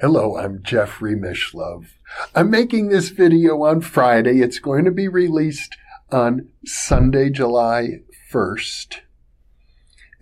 Hello, I'm Jeffrey Mishlove. I'm making this video on Friday. It's going to be released on Sunday, July 1st.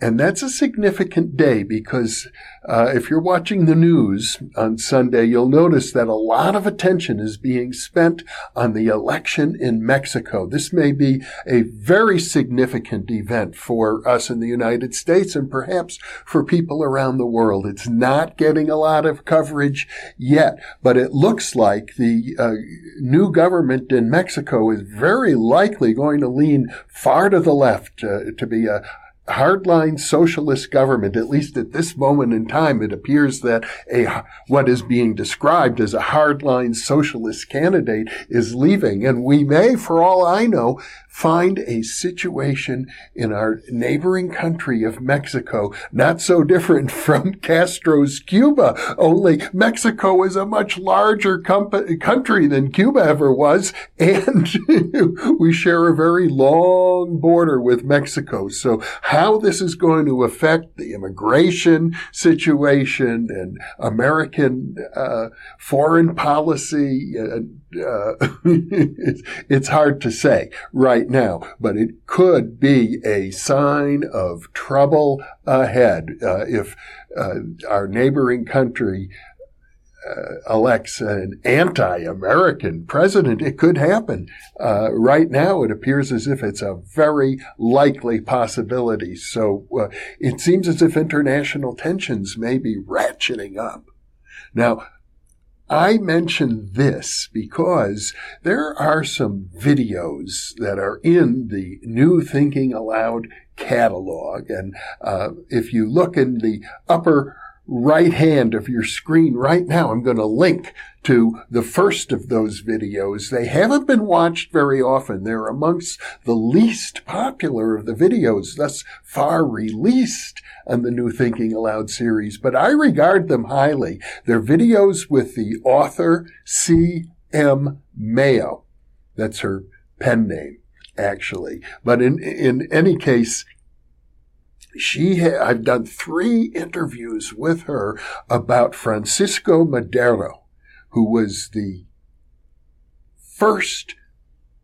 And that's a significant day because uh, if you're watching the news on Sunday, you'll notice that a lot of attention is being spent on the election in Mexico. This may be a very significant event for us in the United States and perhaps for people around the world. It's not getting a lot of coverage yet, but it looks like the uh, new government in Mexico is very likely going to lean far to the left uh, to be a hardline socialist government, at least at this moment in time, it appears that a, what is being described as a hardline socialist candidate is leaving. And we may, for all I know, find a situation in our neighboring country of Mexico not so different from Castro's Cuba, only Mexico is a much larger country than Cuba ever was, and we share a very long border with Mexico. So how this is going to affect the immigration situation and American uh, foreign policy, uh, uh, it's, it's hard to say right now, but it could be a sign of trouble ahead uh, if uh, our neighboring country uh, elects an anti-American president. It could happen. Uh, right now, it appears as if it's a very likely possibility. So uh, it seems as if international tensions may be ratcheting up. Now, I mention this because there are some videos that are in the New Thinking Allowed catalog. And uh, if you look in the upper right hand of your screen right now. I'm going to link to the first of those videos. They haven't been watched very often. They're amongst the least popular of the videos thus far released on the New Thinking Allowed series, but I regard them highly. They're videos with the author C. M. Mayo. That's her pen name, actually. But in, in any case, she ha- I've done three interviews with her about Francisco Madero, who was the first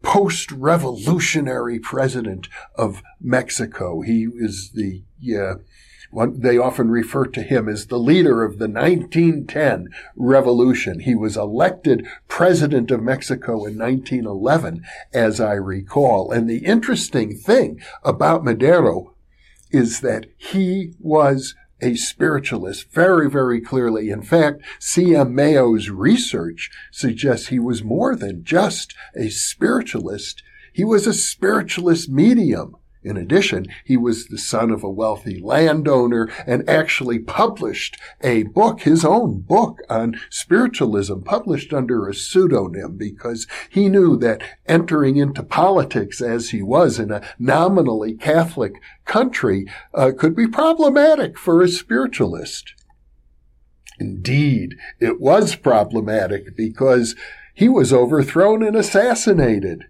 post-revolutionary president of Mexico. He is the uh, one, they often refer to him as the leader of the 1910 revolution. He was elected president of Mexico in 1911, as I recall. And the interesting thing about Madero is that he was a spiritualist very, very clearly. In fact, C.M. Mayo's research suggests he was more than just a spiritualist. He was a spiritualist medium. In addition, he was the son of a wealthy landowner and actually published a book, his own book on spiritualism, published under a pseudonym because he knew that entering into politics as he was in a nominally Catholic country uh, could be problematic for a spiritualist. Indeed, it was problematic because he was overthrown and assassinated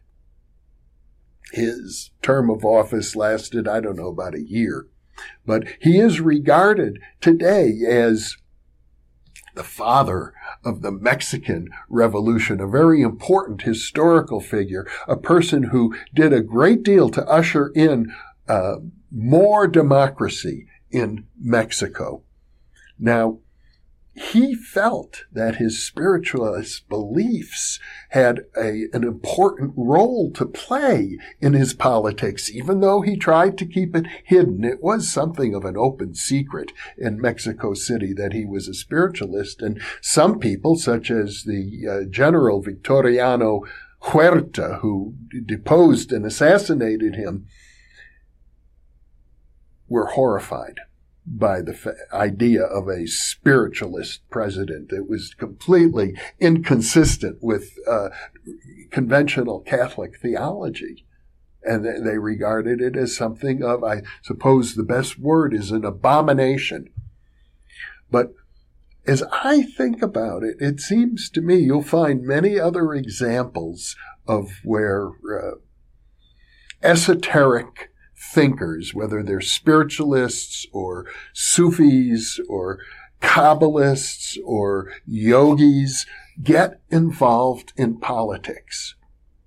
his term of office lasted, I don't know, about a year. But he is regarded today as the father of the Mexican Revolution, a very important historical figure, a person who did a great deal to usher in uh, more democracy in Mexico. Now, he felt that his spiritualist beliefs had a, an important role to play in his politics, even though he tried to keep it hidden. It was something of an open secret in Mexico City that he was a spiritualist. And some people, such as the uh, General Victoriano Huerta, who deposed and assassinated him, were horrified by the f- idea of a spiritualist president. It was completely inconsistent with uh, conventional Catholic theology. And they regarded it as something of, I suppose the best word is an abomination. But as I think about it, it seems to me you'll find many other examples of where uh, esoteric thinkers, whether they're spiritualists or Sufis or Kabbalists or yogis get involved in politics.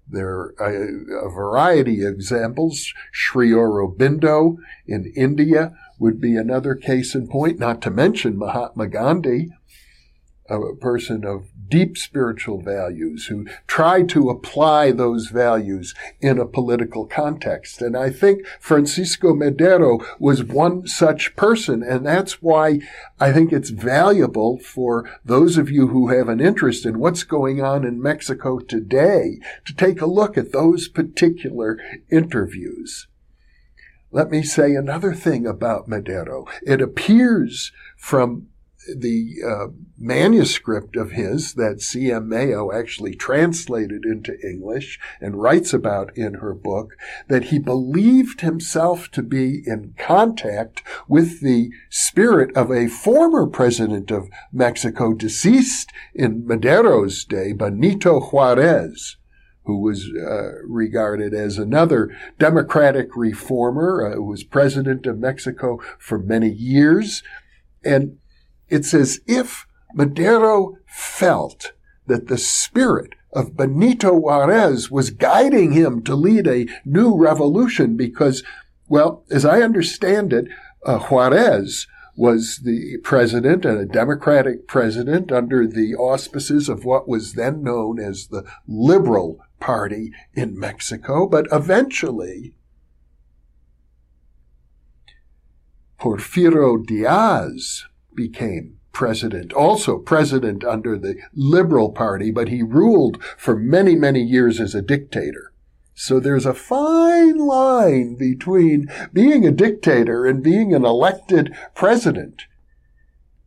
There are a, a, variety of examples. Sri Aurobindo in India would be another case in point, not to mention Mahatma Gandhi, a person of deep spiritual values who try to apply those values in a political context. And I think Francisco Madero was one such person. And that's why I think it's valuable for those of you who have an interest in what's going on in Mexico today to take a look at those particular interviews. Let me say another thing about Madero. It appears from the uh, manuscript of his that C.M. Mayo actually translated into English and writes about in her book that he believed himself to be in contact with the spirit of a former president of Mexico deceased in Madero's day, Benito Juarez who was uh, regarded as another democratic reformer, uh, who was president of Mexico for many years. And it's as if Madero felt that the spirit of Benito Juarez was guiding him to lead a new revolution because, well, as I understand it, uh, Juarez was the president and a democratic president under the auspices of what was then known as the Liberal Party in Mexico, but eventually Porfirio Diaz became president, also president under the Liberal Party, but he ruled for many, many years as a dictator. So there's a fine line between being a dictator and being an elected president.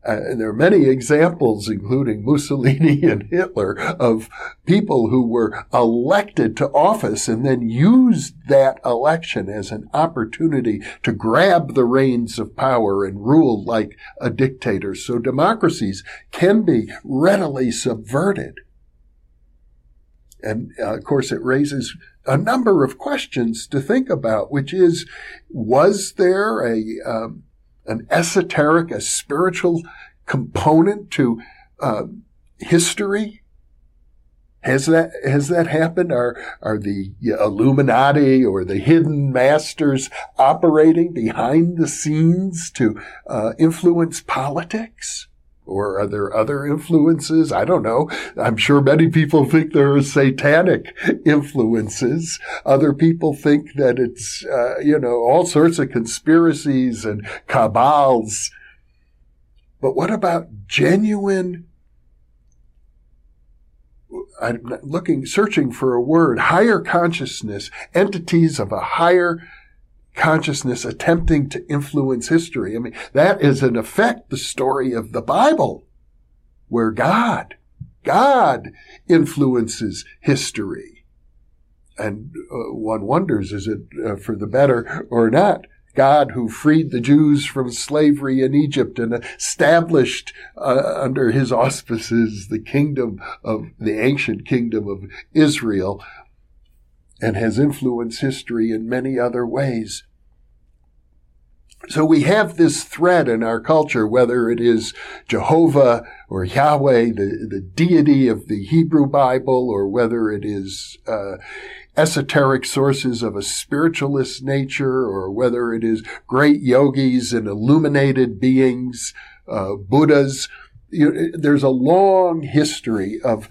Uh, and there are many examples, including Mussolini and Hitler, of people who were elected to office and then used that election as an opportunity to grab the reins of power and rule like a dictator. So democracies can be readily subverted. And uh, of course, it raises a number of questions to think about, which is, was there a, um, an esoteric, a spiritual component to uh, history? Has that has that happened? Are are the Illuminati or the hidden masters operating behind the scenes to uh, influence politics? Or are there other influences? I don't know. I'm sure many people think there are satanic influences. Other people think that it's, uh, you know, all sorts of conspiracies and cabals. But what about genuine I'm looking, searching for a word, higher consciousness, entities of a higher consciousness attempting to influence history. I mean, that is in effect the story of the Bible, where God, God influences history. And uh, one wonders, is it uh, for the better or not? God who freed the Jews from slavery in Egypt and established uh, under his auspices the kingdom of the ancient kingdom of Israel and has influenced history in many other ways. So we have this thread in our culture, whether it is Jehovah or Yahweh, the, the deity of the Hebrew Bible, or whether it is uh, esoteric sources of a spiritualist nature, or whether it is great yogis and illuminated beings, uh, Buddhas. You there's a long history of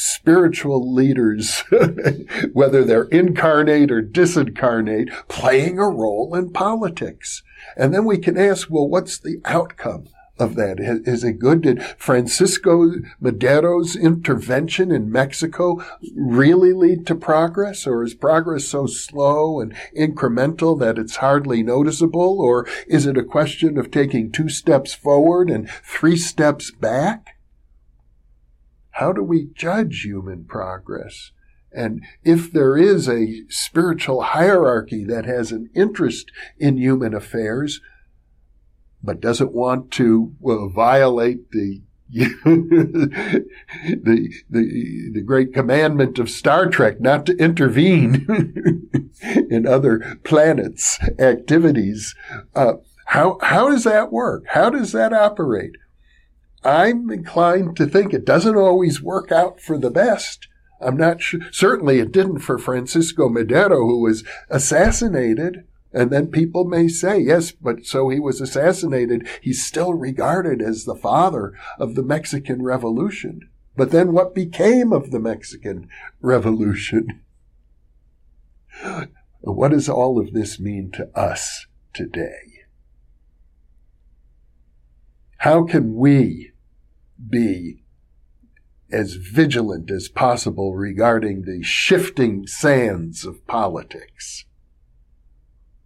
spiritual leaders, whether they're incarnate or disincarnate, playing a role in politics. And then we can ask, well, what's the outcome of that? Is it good? Did Francisco Madero's intervention in Mexico really lead to progress? Or is progress so slow and incremental that it's hardly noticeable? Or is it a question of taking two steps forward and three steps back? How do we judge human progress? And if there is a spiritual hierarchy that has an interest in human affairs, but doesn't want to well, violate the the, the, the great commandment of Star Trek not to intervene in other planets' activities. Uh, how, how does that work? How does that operate? I'm inclined to think it doesn't always work out for the best. I'm not sure. Certainly it didn't for Francisco Madero, who was assassinated. And then people may say, yes, but so he was assassinated. He's still regarded as the father of the Mexican Revolution. But then what became of the Mexican Revolution? What does all of this mean to us today? How can we be as vigilant as possible regarding the shifting sands of politics?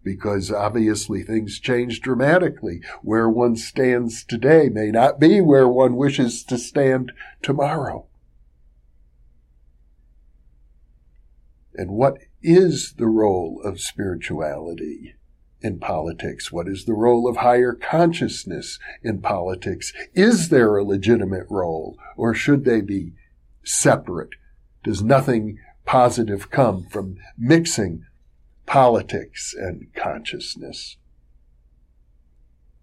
Because obviously things change dramatically. Where one stands today may not be where one wishes to stand tomorrow. And what is the role of spirituality in politics? What is the role of higher consciousness in politics? Is there a legitimate role or should they be separate? Does nothing positive come from mixing politics and consciousness?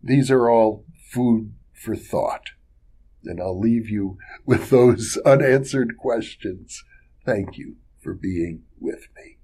These are all food for thought. And I'll leave you with those unanswered questions. Thank you for being with me.